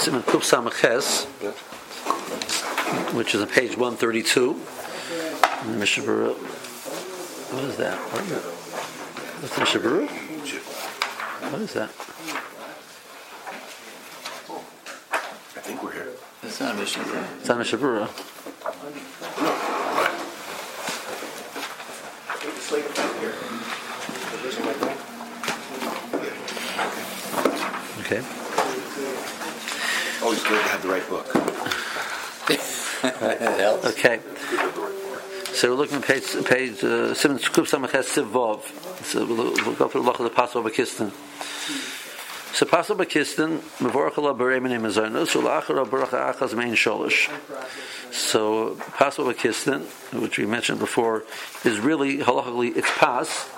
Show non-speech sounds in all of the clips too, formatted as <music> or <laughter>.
Siman Kuf Samaches, which is on page 132. Mishnah Berurah. What is that? What is Mishnah Berurah? What is that? I think we're here. It's not a mission. It's not Mishnah Berurah. Okay. Always good to have the right book. it helps. Okay. So we're looking at page page uh, Siman Kuf Samaches Sivov. So we'll, we'll go through the Lach of the Pas Habaah B'Kisnin. So Pas Habaah B'Kisnin, Mevorach Allah Beremin Emazonus, Ulachar Baruch Achaz Mein Sholish. So Pas Habaah B'Kisnin, which we mentioned before, is really halachically it's pas.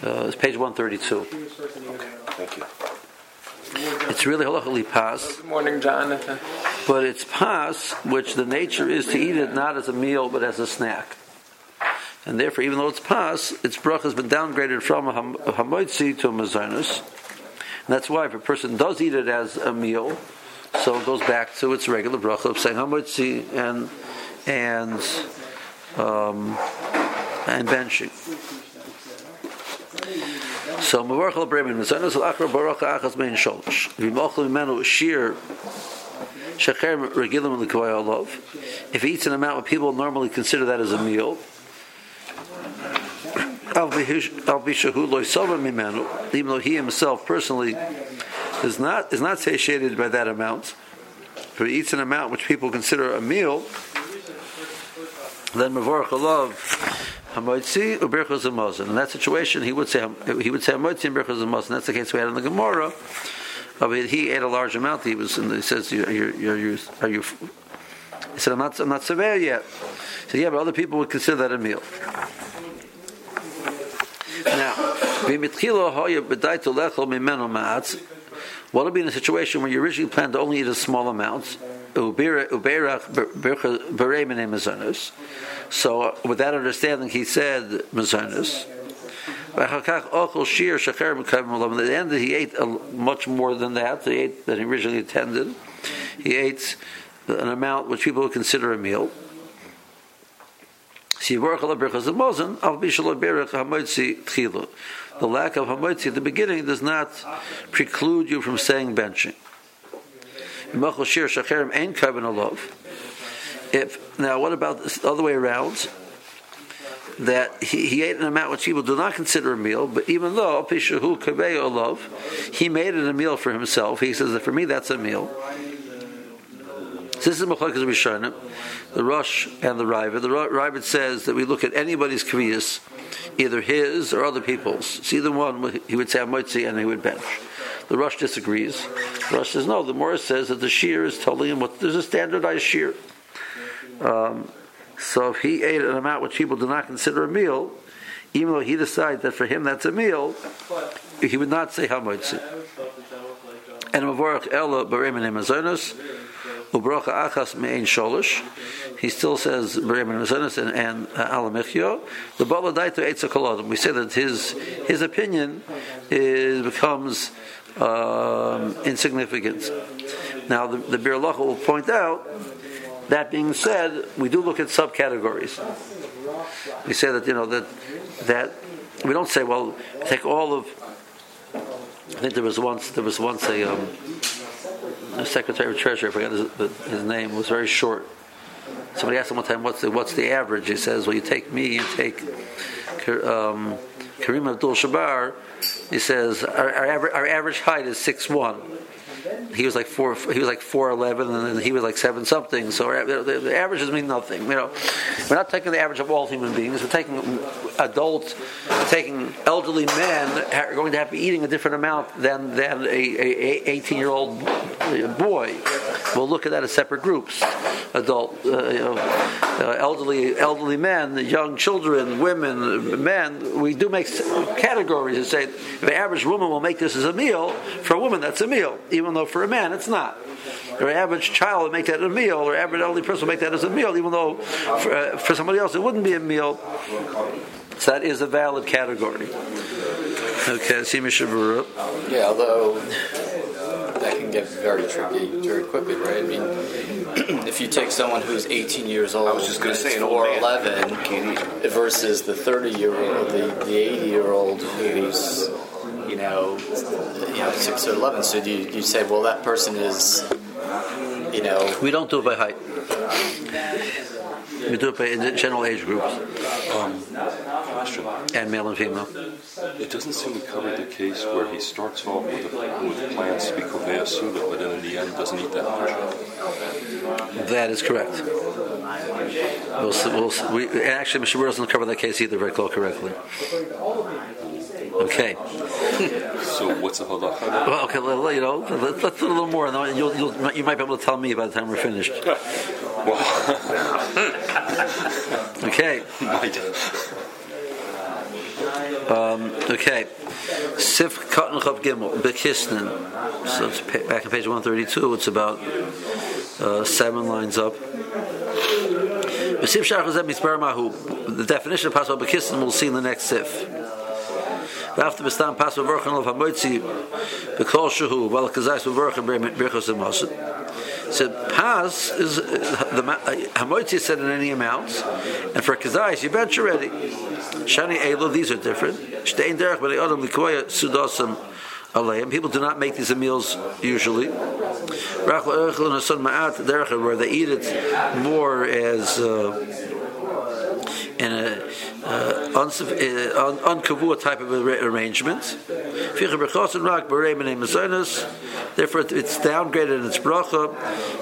Uh, it's page 132. Thank you. It's really halachically pas. Good morning, Jonathan. But it's pas, which the nature is to eat it not as a meal but as a snack. And therefore, even though it's pas, its bracha has been downgraded from a ham- hamoitzi to a. And that's why if a person does eat it as a meal, so it goes back to its regular bracha of saying hamoitzi and and um, and benching. So mavarch al bremen mazonus al achra baruch achas mein sholosh. V'mochel mimenu shir Shecher regilim l'kavay olav. If he eats an amount what people normally consider that as a meal, al bishahu loy sover mimenu, even though he himself personally is not is not satiated by that amount, if he eats an amount which people consider a meal, then mavorach hamoitzi uberchos hamazon. In that situation, he would say he would say hamoitzi and hamazon. That's the case we had in the Gemara. I mean, he ate a large amount. He was, and he says, "You're, you're, you're, you?" He said, "I'm not, I'm not severe yet." He said, "Yeah, but other people would consider that a meal." Now. What would be in a situation where you originally planned to only eat a small amount? So, with that understanding, he said mazonos. At the end, he ate much more than that. He ate than he originally intended. He ate an amount which people would consider a meal. The lack of hamotzi at the beginning does not preclude you from saying benching. If now, what about the other way around? that he, he, ate an amount which people do not consider a meal, but even though Pishahu Kaveyo love, he made it a meal for himself. He says that for me that's a meal. This is Machlokes Rishonim, the Rosh and the Ravid. The Ravid says that we look at anybody's kaviyas, either his or other people's. See the one he would say Amotzi and he would bench. The Rosh disagrees. The Rosh says no. The Morris says that the shear is telling him what there's a standardized shear. Um, so if he ate an amount which people do not consider a meal, even though he decides that for him that's a meal, he would not say hamotzi. And mavorach ela baremin emazonos, ubrocha achas me'ein sholish. He still says baremin emazonos and, and uh, alamichyo. The baladaito. We say that his his opinion is becomes um, insignificant. Now the, the Bir will point out that being said, we do look at subcategories. We say that you know that that we don't say well take all of. I think there was once there was once a, um, a secretary of treasury. I forgot his, his name was very short. Somebody asked him one time what's the what's the average. He says, well, you take me, you take um, Kareem Abdul-Jabbar. He says our, our, average, our average height is six one he was like four. He was like four eleven, and then he was like seven something. So the, the averages mean nothing. You know, we're not taking the average of all human beings. We're taking adults, taking elderly men are going to have to be eating a different amount than than a eighteen year old boy. We'll look at that as separate groups. Adult, uh, you know, uh, elderly, elderly men, young children, women, men. We do make categories and say an average woman will make this as a meal, for a woman that's a meal, even though for a man it's not. Or an average child will make that a meal, or average elderly person will make that as a meal, even though for, uh, for somebody else it wouldn't be a meal. So that is a valid category. Okay, see Mishnah Berurah. Yeah, although that can get very tricky very quickly, right? I mean, <clears throat> if you take someone who's 18 years old, I was just gonna say, is an old 4 man 11 versus the 30 year old, the, the 80 year old who's, you know, you know, 6 or 11. So you, you say, well, that person is, you know, We don't do it by height. We do it by general age groups Question. and male and female. It doesn't seem to cover the case where he starts off with, the, with plants to be Kovea Suda, but then in the end doesn't eat that much. That is correct. We'll, we'll, we, actually, Mishnah Berurah doesn't cover that case either very close correctly. Okay. So what's the halacha? Well, okay, well, you know, let's, let's do a little more, and then you'll, you'll, you might be able to tell me by the time we're finished. <laughs> Okay. Might. Okay. Sif Cotton Chav Gimel, Bekisnin. So it's back on page 132, it's about uh, seven lines up. Sif Shach Zeb The definition of Pasal Bekisnin we'll see in the next Sif. After Bistam Pasal Verchan of Hamoitzi, Bekol Shahu, Vel Kazais Verchan Birchos Emosin. So pas is the Hamoitzi said in any amounts, and for Kazais you bench already. Shani Elo, these are different. Shtein derech b'nei adam likoya sudasim aleim. People do not make these meals usually. Rach le'erchel and son ma'at derech where they eat it more as uh, in a uh, unsuf- uh, un- type of arra- arrangement. Therefore, it's downgraded in its bracha.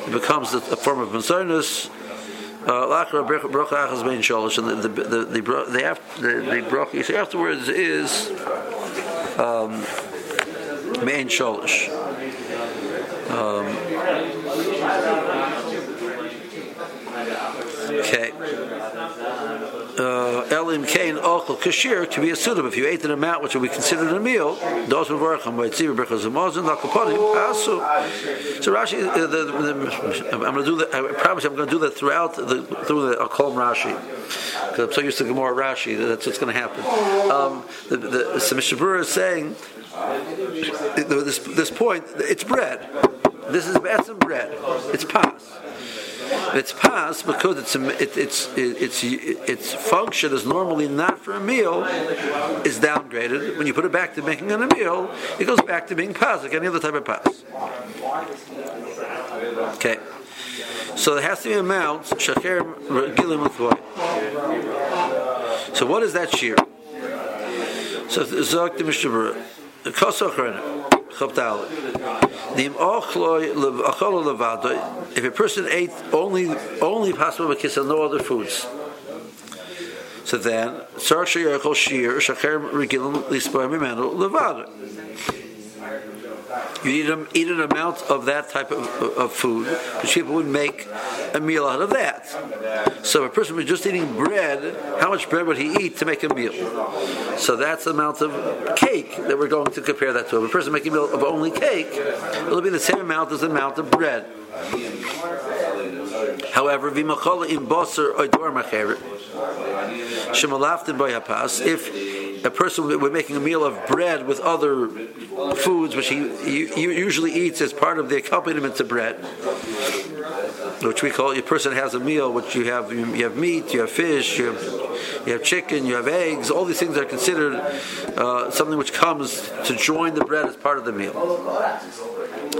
It becomes a, form of bein shalosh, and the the the the, the, bracha you say afterwards is um, shalosh. Um, okay. Elim Kain Ochel Kashir to be a suitable. If you ate an amount which would be considered a meal, those would work on Baitzir Berchas Amazon, Lakoponim, Asu. So Rashi, uh, the, the, I'm going to do that. I promise I'm going to do that throughout the through the him Rashi because I'm so used to Gemara Rashi that that's what's going to happen. Um, the, the, so. Brewer is saying this this point. It's bread. This is some bread. It's pas. It's pas because it's it, it's it, it's its function is normally not for a meal is downgraded. When you put it back to making it a meal, it goes back to being pas like any other type of pas. Okay. So there has to be an amount shacher gilim. So what is that shear? So zok the mishnah kosochrena chaptal. If a person ate only only possible of no other foods. So then, tzar sheyachol shir shacher regilim levado. You eat, a, eat an amount of that type of, of food, which people would make a meal out of that. So if a person was just eating bread, how much bread would he eat to make a meal? So that's the amount of cake that we're going to compare that to. If a person making a meal of only cake, it'll be the same amount as the amount of bread. However, v'machala in basar oidor macheret, shemalaftin boyapas, if a person we're making a meal of bread with other foods which he, he, usually eats as part of the accompaniment to bread, which we call a person has a meal which you have you have meat, you have fish, you have, you have chicken, you have eggs. All these things are considered uh, something which comes to join the bread as part of the meal.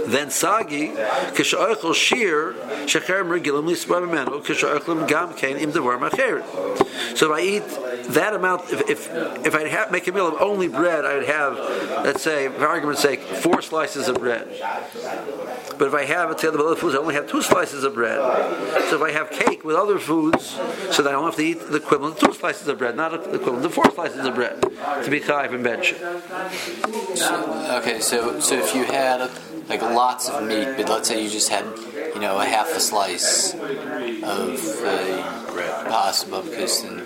Then sagi kishaychol shir shecher regilim lisbamenu kishaychlim gam kain im devar macheret. So if I eat that amount, if if, if I have, make a meal of only bread, I would have, let's say, for argument's sake, four slices of bread. But if I have it together with other foods, I only have two slices of bread. So if I have cake with other foods, so that I don't have to eat the equivalent of two slices of bread, not the equivalent of four slices of bread, to be chayiv and bench. Okay, so so if you had like lots of meat, but let's say you just had you know a half a slice of uh, because then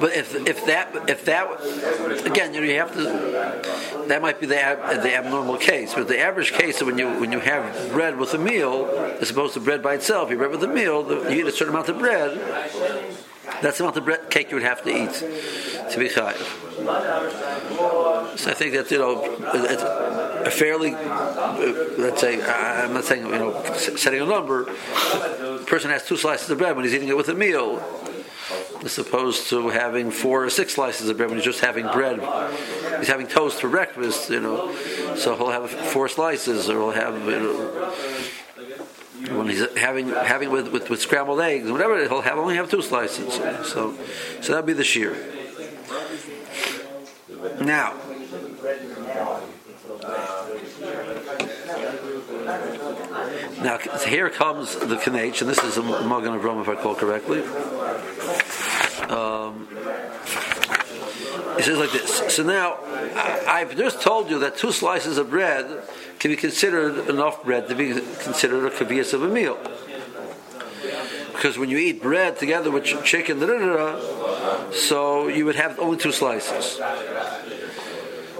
But if if that if that again, you know, you have to. That might be the ab, the abnormal case, but the average case of when you when you have bread with a meal, as opposed to bread by itself, you bread with a meal, you eat a certain amount of bread. That's the amount of bread cake you would have to eat to be chayiv. So I think that you know, a fairly, uh, let's say, I'm not saying, you know, setting a number, the person has two slices of bread when he's eating it with a meal, as opposed to having four or six slices of bread when he's just having bread. He's having toast for breakfast, you know, so he'll have four slices, or he'll have, you know, when he's having having with, with, with scrambled eggs, whatever, he'll have only have two slices. So, so that'd be the shear. Now, now here comes the Kanech, and this is a Magen Avraham, if I recall correctly. Um, he says like this. So now, I've just told you that two slices of bread can be considered enough bread to be considered a kavias of a meal. Because when you eat bread together with chicken, so you would have only two slices.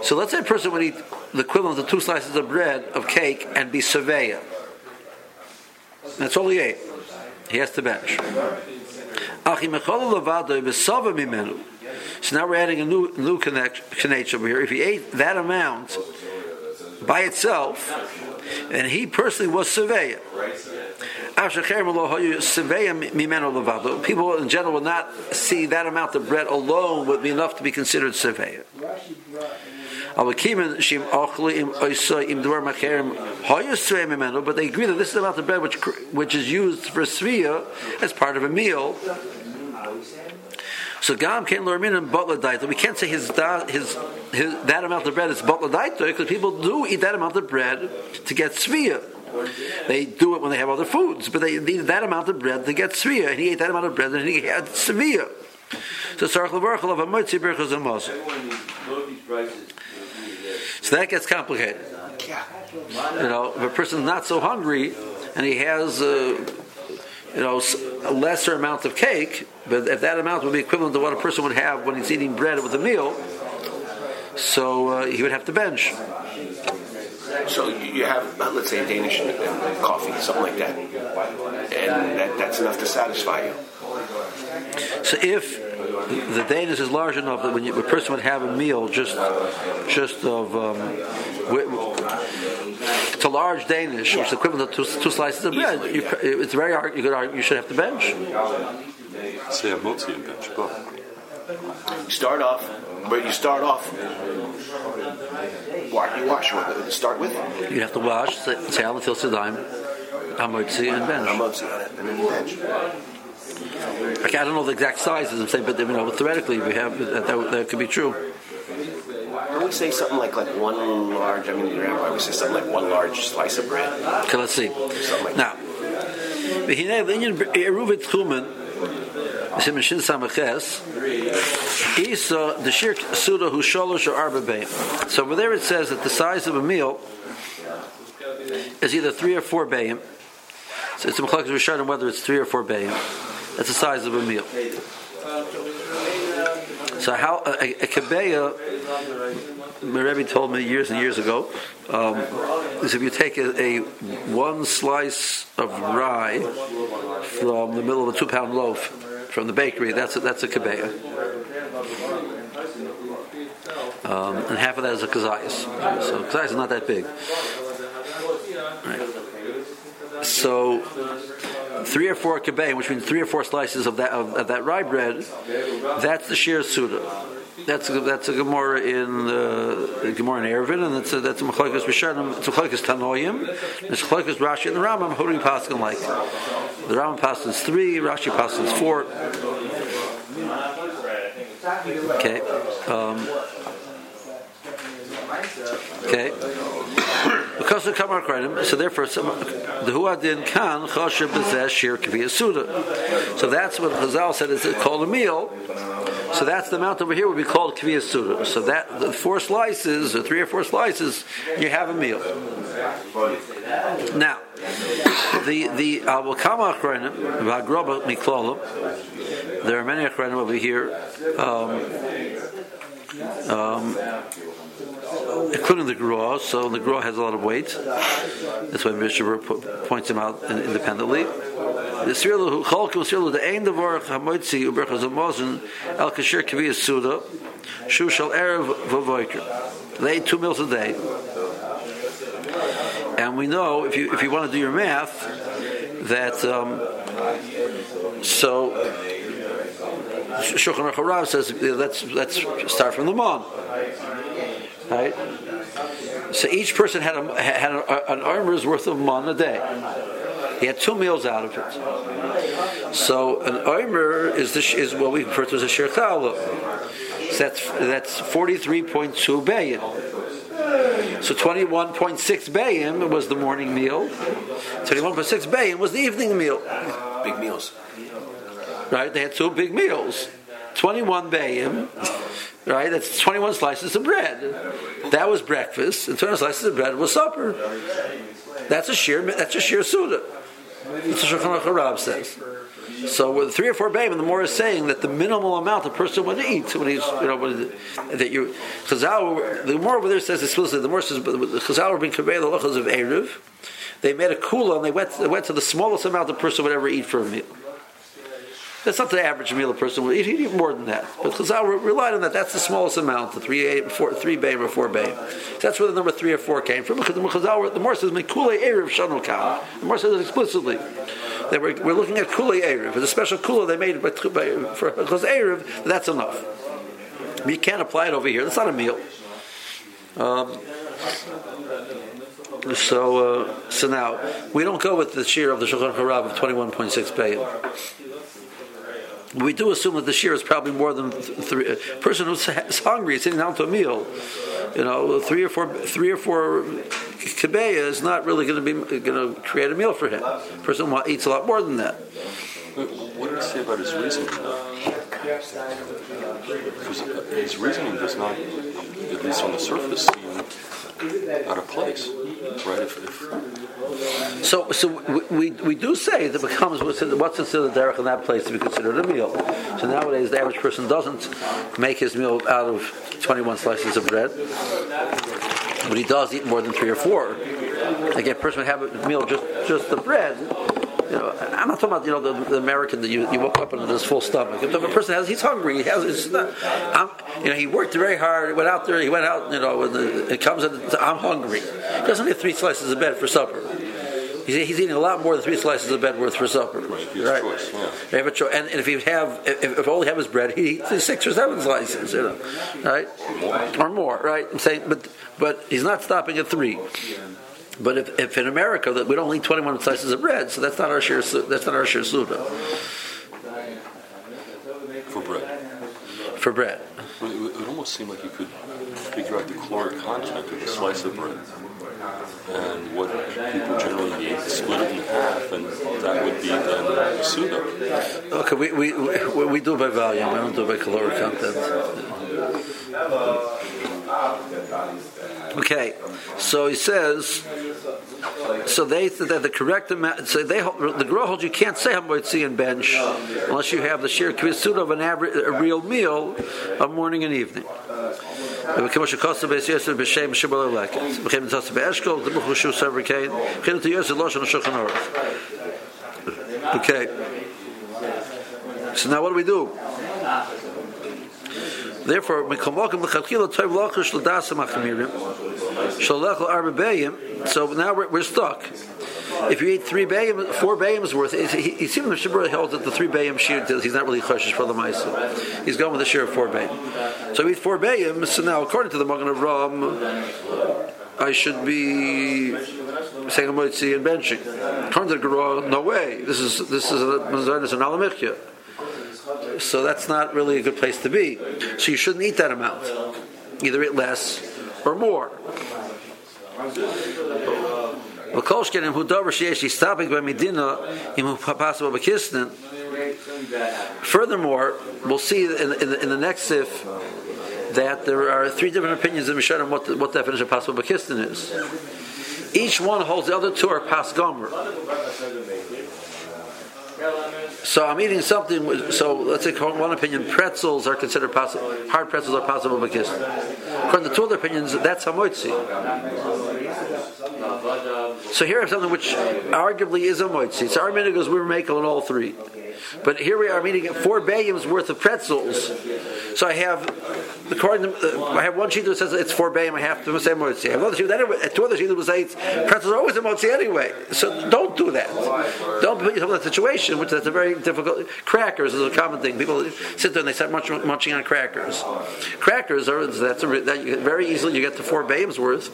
So let's say a person would eat the equivalent of two slices of bread of cake and be surveyor. That's all he ate. He has to bench. So now we're adding a new new connection over here. If he ate that amount by itself, and he personally was surveyor. People in general will not see that amount of bread alone would be enough to be considered surveyor. But they agree that this is about the bread which, which is used for svia as part of a meal. So Gam can't learn in butler daita. We can't say his, his, his that amount of bread is butler daita because people do eat that amount of bread to get svia. They do it when they have other foods, but they need that amount of bread to get svia, and he ate that amount of bread and he had svia. So Sarach Levarchel of a Motzi Berchos and So that gets complicated. You know, if a person's not so hungry and he has. Uh, you know, a lesser amount of cake, but if that amount would be equivalent to what a person would have when he's eating bread with a meal, so uh, he would have to bench. So you have, let's say, Danish coffee, something like that, and that, that's enough to satisfy you. So if the Danish is large enough that when you, a person would have a meal just just of um, it's a large Danish, which is equivalent to two, two slices of bread. You, it's very hard. You could argue you should have to bench. Say a multi and bench, but you start off, but you start off. What you wash with? Start with. You have to wash, say al till sedime, hamotzi and bench. Hamotzi on it, and then bench. Okay, I don't know the exact sizes. I'm saying, but you know, theoretically, we have that, that, that could be true. When we say something like like one large, I mean, the rabbi would say something like one large slice of bread. Okay, let's see. Like now, Eruvet Tchumen, Simishin Samaches, Isa, the Shirk Suda who Sholosh or Arba. So over there it says that the size of a meal is either three or four Bayim. So it's a Machlokes Rishonim whether it's three or four Bayim. That's the size of a meal. So how a, a, kebeya, my Rebbe told me years and years ago, um, is if you take a, a, one slice of rye from the middle of a two-pound loaf from the bakery, that's a, that's a kebeya. Um, and half of that is a kazayas. So kazayas is not that big. Right. So three or four kibay, which means three or four slices of that of, of that rye bread, that's the shir suda. That's a, that's a gemara in the gemara in Eruvin, and that's a, that's a mechalikas rishonim. It's a mechalikas tanoim. It's a mechalikas Rashi and the Rambam. We pass like? The Rambam passes three. Rashi passes four. Okay. Um, okay. Because of Kamar Kredim, so therefore the Huadin Kan Choshev Bezeh Shir Kaviyah Suda. So that's what Chazal said is called a meal. So that's the amount over here would be called Kaviyah Suda. So that the four slices, or three or four slices, you have a meal. Now, the the Avokama Achronim, Vagroba Miklolim, there are many Achronim over here. Um, um, including the Gra, so the Gra has a lot of weight. That's why Mishnah points him out independently. The Sirlu Chalku Sirlu the Ein Devar Hamoitzi Uberchas Amazon El Kasher Kaviyas Suda Shu Shal Erev Vavoiker. They ate two meals a day. And we know if you if you want to do your math that um, so Shulchan Aruch says let's let's start from the mon, right? So each person had a, had a, an armor's worth of mon a day. He had two meals out of it. So an armor is the, is what we refer to as a shir So that's that's forty three point two billion. So 21.6 bayim was the morning meal. 21.6 bayim was the evening meal. Big meals. Right? They had two big meals. 21 bayim, right? That's 21 slices of bread. That was breakfast, and 21 slices of bread was supper. That's a sheer, that's a sheer suda. That's what Shulchan Aruch says. So with three or four bayim, the more is saying that the minimal amount a person would eat when he's, you know, when, that you, Chazal, the more over there says explicitly, the more says, the Chazal were being conveyed the lachas of Erev, they made a kula and they went, they went to the smallest amount a person would ever eat for a meal. That's not the average meal a person would eat. He'd eat more than that. But Chazal relied on that. That's the smallest amount, the three, eight, four, three bayim or four bayim. That's where the number three or four came from. Because the Chazal, the more says Mekule Erev Shanu The more says it explicitly. That we're, we're looking at Kule Erev. It's a special Kula they made by, by, for, because Erev, that's enough. You can't apply it over here. That's not a meal. Um, so, uh, so now we don't go with the shear of the Shulchan Harav of twenty one point six bayim we do assume that the shear is probably more than three. A person who's hungry, sitting down to a meal, you know, three or four, three or four kabeya is not really going to be going to create a meal for him. A person eats a lot more than that. What did he say about his reasoning? Because his reasoning does not, at least on the surface, seem out of place, right? If, if so, so we, we do say that becomes what's, considered derech in that place to be considered a meal. So nowadays, the average person doesn't make his meal out of 21 slices of bread, but he does eat more than three or four. Again, a person would have a meal just just the bread you know, I'm not talking about you know the, the American that you, you woke up and there's full stomach. If the person has, he's hungry. He has, it's not, I'm, you know, he worked very hard. He went out there. He went out. You know, and it comes and I'm hungry. He doesn't eat three slices of bread for supper. He's, he's, eating a lot more than three slices of bread worth for supper. Right. right? Choice, yeah. They have a choice. And, and if he have, if, if all he have is bread, he eats six or seven slices, you know, right, or more, right? I'm saying, but but he's not stopping at three. But if, if in America that we don't eat 21 slices of bread, so that's not our share. That's not our share suda. For bread. For bread. It would almost seem like you could figure out the caloric content of a slice of bread and what people generally eat, split it in half, and that would be then suda. Okay, we, we, we, we do by volume, we don't do by caloric content. Okay, so he says. So they that the correct amount. So they the girl holds you can't say hamotzi and bench unless you have the sheer kvisud of an average a real meal of morning and evening. וכמו שכוסו בייס יוסף בשם שבו ללקט. וכן נתוסף באשכול, דמוך ושו סבר קיין, וכן נתו יוסף לא שנו שולחן אורך. Okay. So now what do we do? Therefore, so now we're, we're stuck. If you eat three bayim, four bayim's worth, he, he seems the Shabbat holds that the three bayim shear, he's not really choshesh for the ma'isa. He's going with the share of four bayim. So we eat four bayim, so now according to the Magen Avraham, I should be saying a and benching. According to the Gra, no way. This is this is a mazanis and alamichya. So that's not really a good place to be. So you shouldn't eat that amount. Either eat less or more. Furthermore, we'll see in, in, in the next sif that there are three different opinions in Mishnah on what, the, what definition of possible bakistan is. Each one holds the other two are pas gomer. So I'm eating something. With, so let's say, one opinion, pretzels are considered possible. Hard pretzels are possible because, according to two other opinions, that's hamotzi. So here I have something which arguably is a moitzi. It's our minute goes, we are making all three. But here we are meeting four bayim's worth of pretzels. So I have, according to, uh, I have one sheet that says it's four bayim. I have to say motzi. I have another sheet that two other sheets that say it's pretzels are always a motzi anyway. So don't do that. Don't put yourself in that situation, which that's a very difficult. Crackers is a common thing. People sit there and they start munching, munching on crackers. Crackers are that's a, that you, very easily you get to four bayim's worth.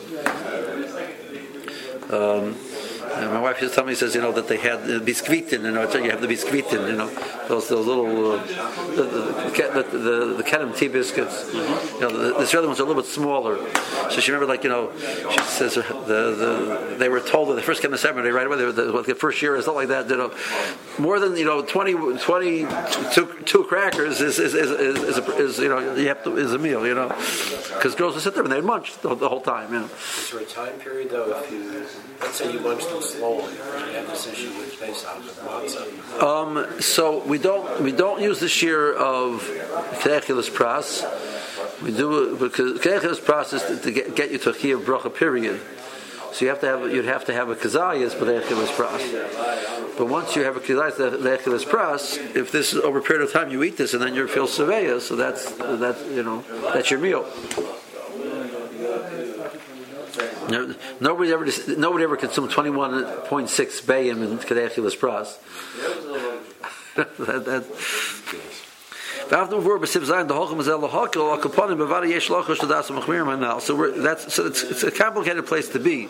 Um, and my wife used to tell me, says, you know, that they had the biscuitin, you know, you have the biscuitin, you know, those, those little, uh, the, the, the, the, the tea biscuits. Mm-hmm. You know, the, the Israeli ones are a little bit smaller. So she remembered, like, you know, she says the, the, they were told that they first came to seminary right away, they were the, the first year or something like that, you know, more than, you know, 20, 20 two, two crackers is, is, is, is, is, a, is, you know, you have to, is a meal, you know, because girls would sit there and they'd munch the, the whole time, you know. Is there a time period, though, if you, let's say you munch with matzah? Um, so we don't we don't use the shear of kerechilas pras. We do because kerechilas pras is to, get, get you to a chiyuv bracha period. So you have to have you'd have to have a kazayas but echilas pras. But once you have a kazayas the echilas pras, if this is over a period of time you eat this and then you feel seveya, so that's that you know that's your meal. No, nobody ever nobody ever consumed twenty one point six bayim in kedechilas pras. <laughs> that, that, so that's so it's, it's, a complicated place to be.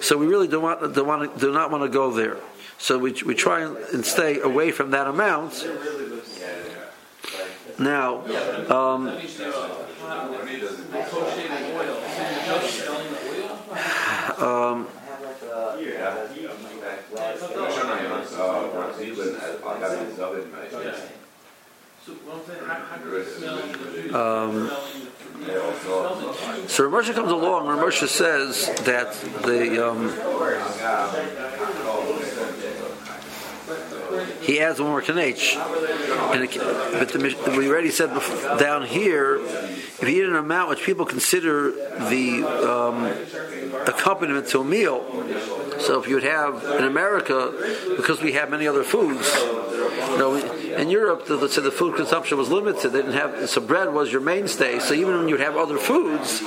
So we really don't want do want do not want to go there. So we we try and stay away from that amount. Now, um, um, um, so Ramosha comes along. Ramosha says that the um, he adds one more kanech. But the, we already said before, down here, if you eat an amount which people consider the um, accompaniment to a meal, so if you would have in America, because we have many other foods, you know, in Europe, the, the, the food consumption was limited. They didn't have so bread was your mainstay. So even when you'd have other foods,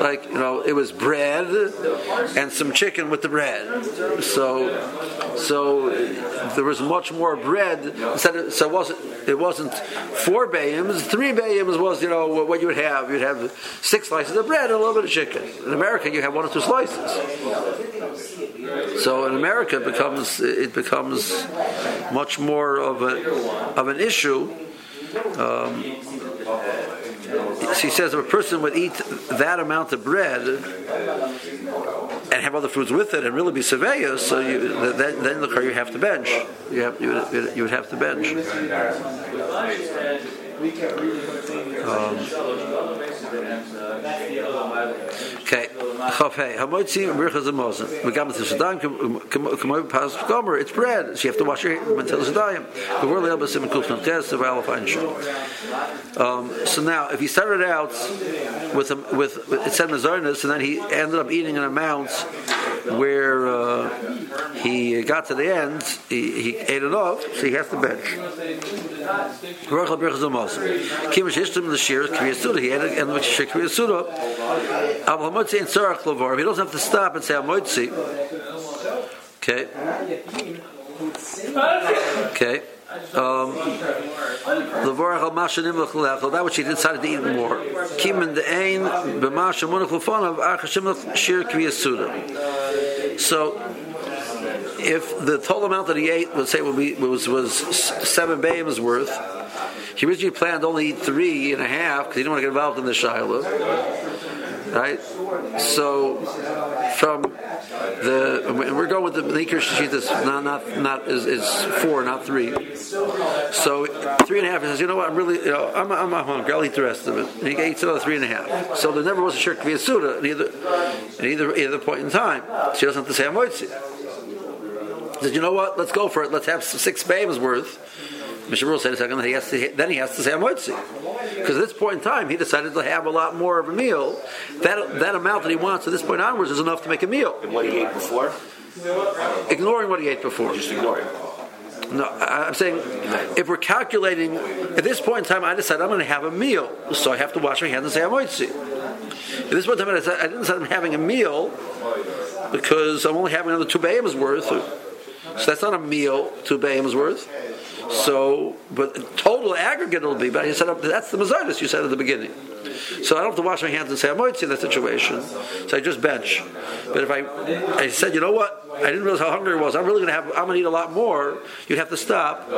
like you know, it was bread and some chicken with the bread. So, so there was much more bread. Instead So it wasn't it wasn't four bayams, three bayams was you know what you would have. You'd have six slices of bread and a little bit of chicken. In America, you have one or two slices. So in America, it becomes it becomes much more of a of an issue. Um, she says if a person would eat that amount of bread and have other foods with it and really be seveya, so you, then, then the car you have to bench. You, have, you, would, you would have to bench. Um, okay. Chafei. Hamotzi Birchas Amozin. Megam to Shadayim. Kamoy Pas Gomer. It's bread. So you have to wash your hands until Shadayim. The world Elbasim Kufnat Tes of Um So now, if he started out with a, with it said Mazarnas, and then he ended up eating an amount where uh, he got to the end, he, he ate it off, so he has to bench. He doesn't have to stop and say. Okay. Okay. Um, that which he decided to eat more. Kimin the ain b'masha munach l'fanav achashim shir kviyasuda. So, if the total amount that he ate, let's say, was was seven bayams worth, he originally planned to only eat three and a half because he didn't want to get involved in the shiloh. Right? So, from the and we're going with the Nikir Shishit is not not not is, is four, not three. So three and a half. He says, you know what? I'm really, you know, I'm, I'm, I'm hungry. I'll eat the rest of it. And he eats another three and a half. So there never was a shirk v'yasuda at either at either either point in time. She doesn't have to say amoitzi. He says, you know what? Let's go for it. Let's have six babes worth. Mishabur said a second. that He has to, then he has to say amoitzi because at this point in time he decided to have a lot more of a meal. That that amount that he wants at this point onwards is enough to make a meal. And what he ate before? Ignoring what he ate before. Just ignoring. No, I- I'm saying if we're calculating at this point in time, I decide I'm going to have a meal, so I have to wash my hands and say amoitzi. At this point in time, I, decide, I didn't decide I'm having a meal because I'm only having another two bayams worth. So that's not a meal, two bayams worth. So, but total aggregate it'll be. But you said that's the mazaris you said at the beginning. So I don't have to wash my hands and say amoitzi in that situation. So I just bench. But if I, I said, you know what, I didn't realize how hungry I was. I'm really going to have. I'm going to eat a lot more. You'd have to stop,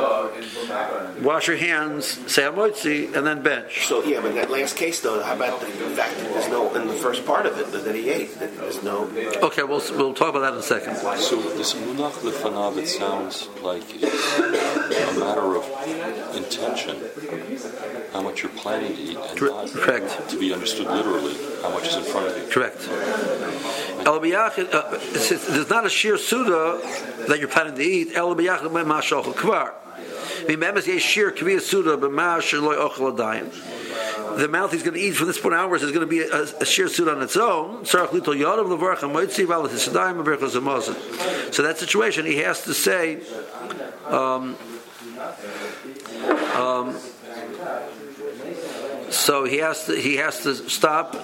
wash your hands, say amoitzi, and then bench. So yeah, but that last case though, how about the fact that there's no in the first part of it that he ate that there's no. Okay, we'll we'll talk about that in a second. So this munach lefanav, it sounds like it's a matter of intention, how much you're planning to eat, and not Correct. to be understood literally, how much is in front of you. Correct. El biyachid, uh, there's not a sheer suda that you're planning to eat. El biyachid me mashal kvar. Remember, yesh sheer kviya suda b'mash loy ochel adayim. The mouth he's going to eat from this point onwards is going to be a, a sheer suit on its own. Tzarech litol yadav levarach hamoitzi val tisadayim berachos hamazon. So that situation, he has to say. Um, um, so he has to he has to stop,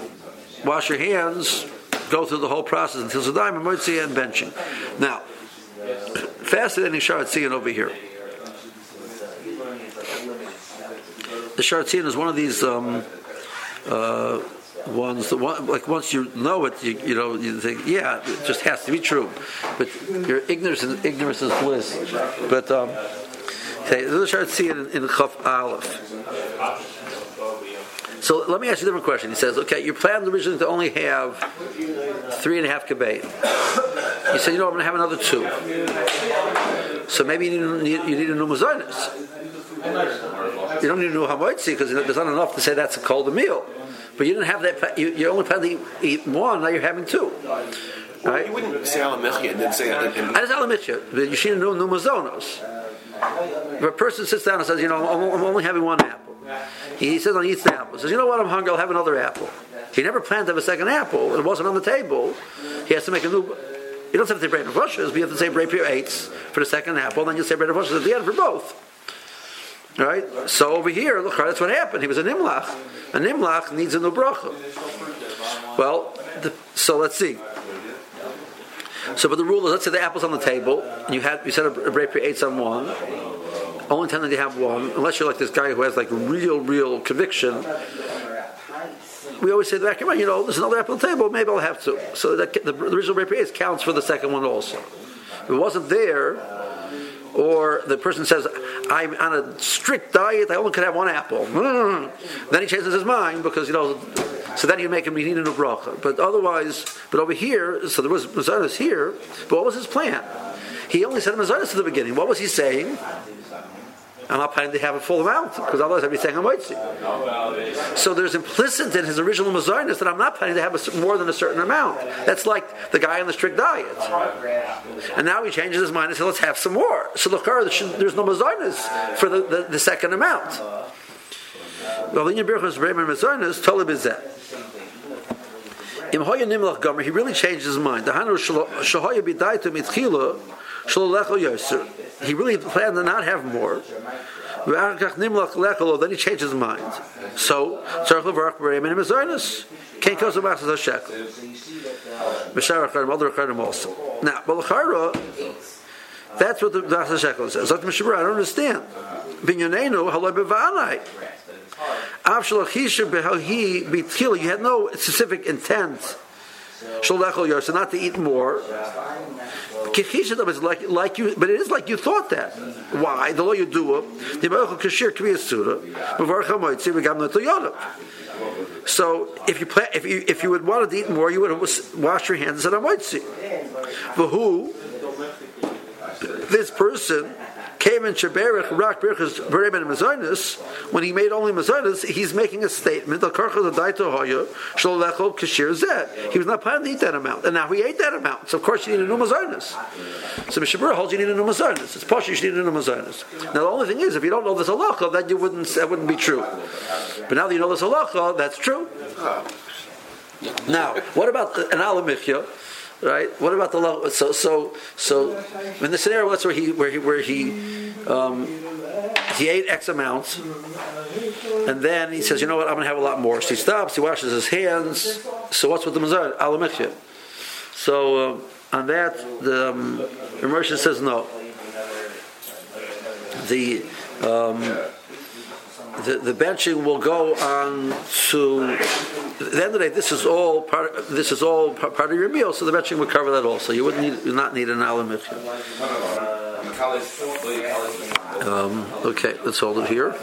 wash your hands, go through the whole process until Sadaim and Moitzi and benching. Now, fascinating Sha'ar HaTziyun over here. The Sha'ar HaTziyun is one of these um, uh, ones that one, like once you know it, you, you know you think, yeah, it just has to be true. But your ignorance is ignorance is bliss. But um, okay, the Sha'ar HaTziyun in, in Chaf Aleph. So let me ask you a different question. He says, okay, you plan originally to only have three and a half kabay. You said, you know, I'm going to have another two. So maybe you need, you need a new mazonis. You don't need a new hamoitzi because there's not enough to say that's a cold meal. But you didn't have that. You, you only planned to eat, one. Now you're having two. Right? You wouldn't say alamechia and then say. And, I just you, but you should know new mazonos. If a person sits down and says, you know, I'm, I'm only having one apple. He says, he eat the apple. He says, you know what, I'm hungry, I'll have another apple. He never planned to have a second apple. It wasn't on the table. He has to make a new. You don't have to say borei nefashos, but you have to say bread your eights for the second apple, then you say borei nefashos at the end for both. Right? So over here, look, that's what happened. He was a nimlach. A nimlach needs a new bracha. Well, the, so let's see. So, but the rule is, let's say the apple's on the table, and you had you said a bread your eights on one only intending to have one, unless you're like this guy who has like real, real conviction. We always say to the back, you know, there's another apple on the table, maybe I'll have to. So that the, the original repays counts for the second one also. If it wasn't there, or the person says, I'm on a strict diet, I only could have one apple. <laughs> Then he changes his mind because, you know, so then you make him need a new bracha. But otherwise, but over here, so there was Mazaris here, but what was his plan? He only said Mazaris at the beginning. What was he saying? I'm not planning to have a full amount because otherwise I'd be saying a moitzi. So there's implicit in his original mazarnus that I'm not planning to have a, more than a certain amount. That's like the guy on the strict diet. And now he changes his mind and says, let's have some more. So the there's no mazarnus for the, the, the second amount. Im he really changed his mind. Oh, Yoser he really planned to not have more. Then he changed his mind. So, can't cause a shekel. also. Now, that's what the Dachas Shekel says. I don't understand. Binyanenu haloi bevanai. You had no specific intent. So not to eat more. Kichisha is like like you, but it is like you thought that. Why? The law you do it. the Kashir Bavarch Hamoitzi, we got no So if you plan, if you if you would wanted to eat more, you would wash your hands and said Hamoitzi. But who? This person came in Sheberech Rak Berachas Beremen Mazonis, when he made only Mazonis, he's making a statement, the Karcha the Daito Hoya, Sholechol Kashir Zeh. He was not planning to eat that amount, and now he ate that amount. So of course you need a new Mazonis. So Mishabur holds you need a new Mazonis. It's posh, you need a new Mazonis. Now the only thing is, if you don't know this halacha, then you wouldn't that wouldn't be true. But now that you know this halacha, that's true. Now, what about an alamichya? Right? What about the lo- so so so in the scenario let's where he where he where he um, he ate X amount, and then he says, you know what, I'm to have a lot more. So he stops, he washes his hands. So what's with the mazar? Alamichya. So uh, on that, the um, immersion says no. The um, the, the benching will go on to at the end of the day. This is all part. This is all part, of your meal, so the benching would cover that also. You wouldn't need, you not need an al hamichya. Um, okay, let's hold it here.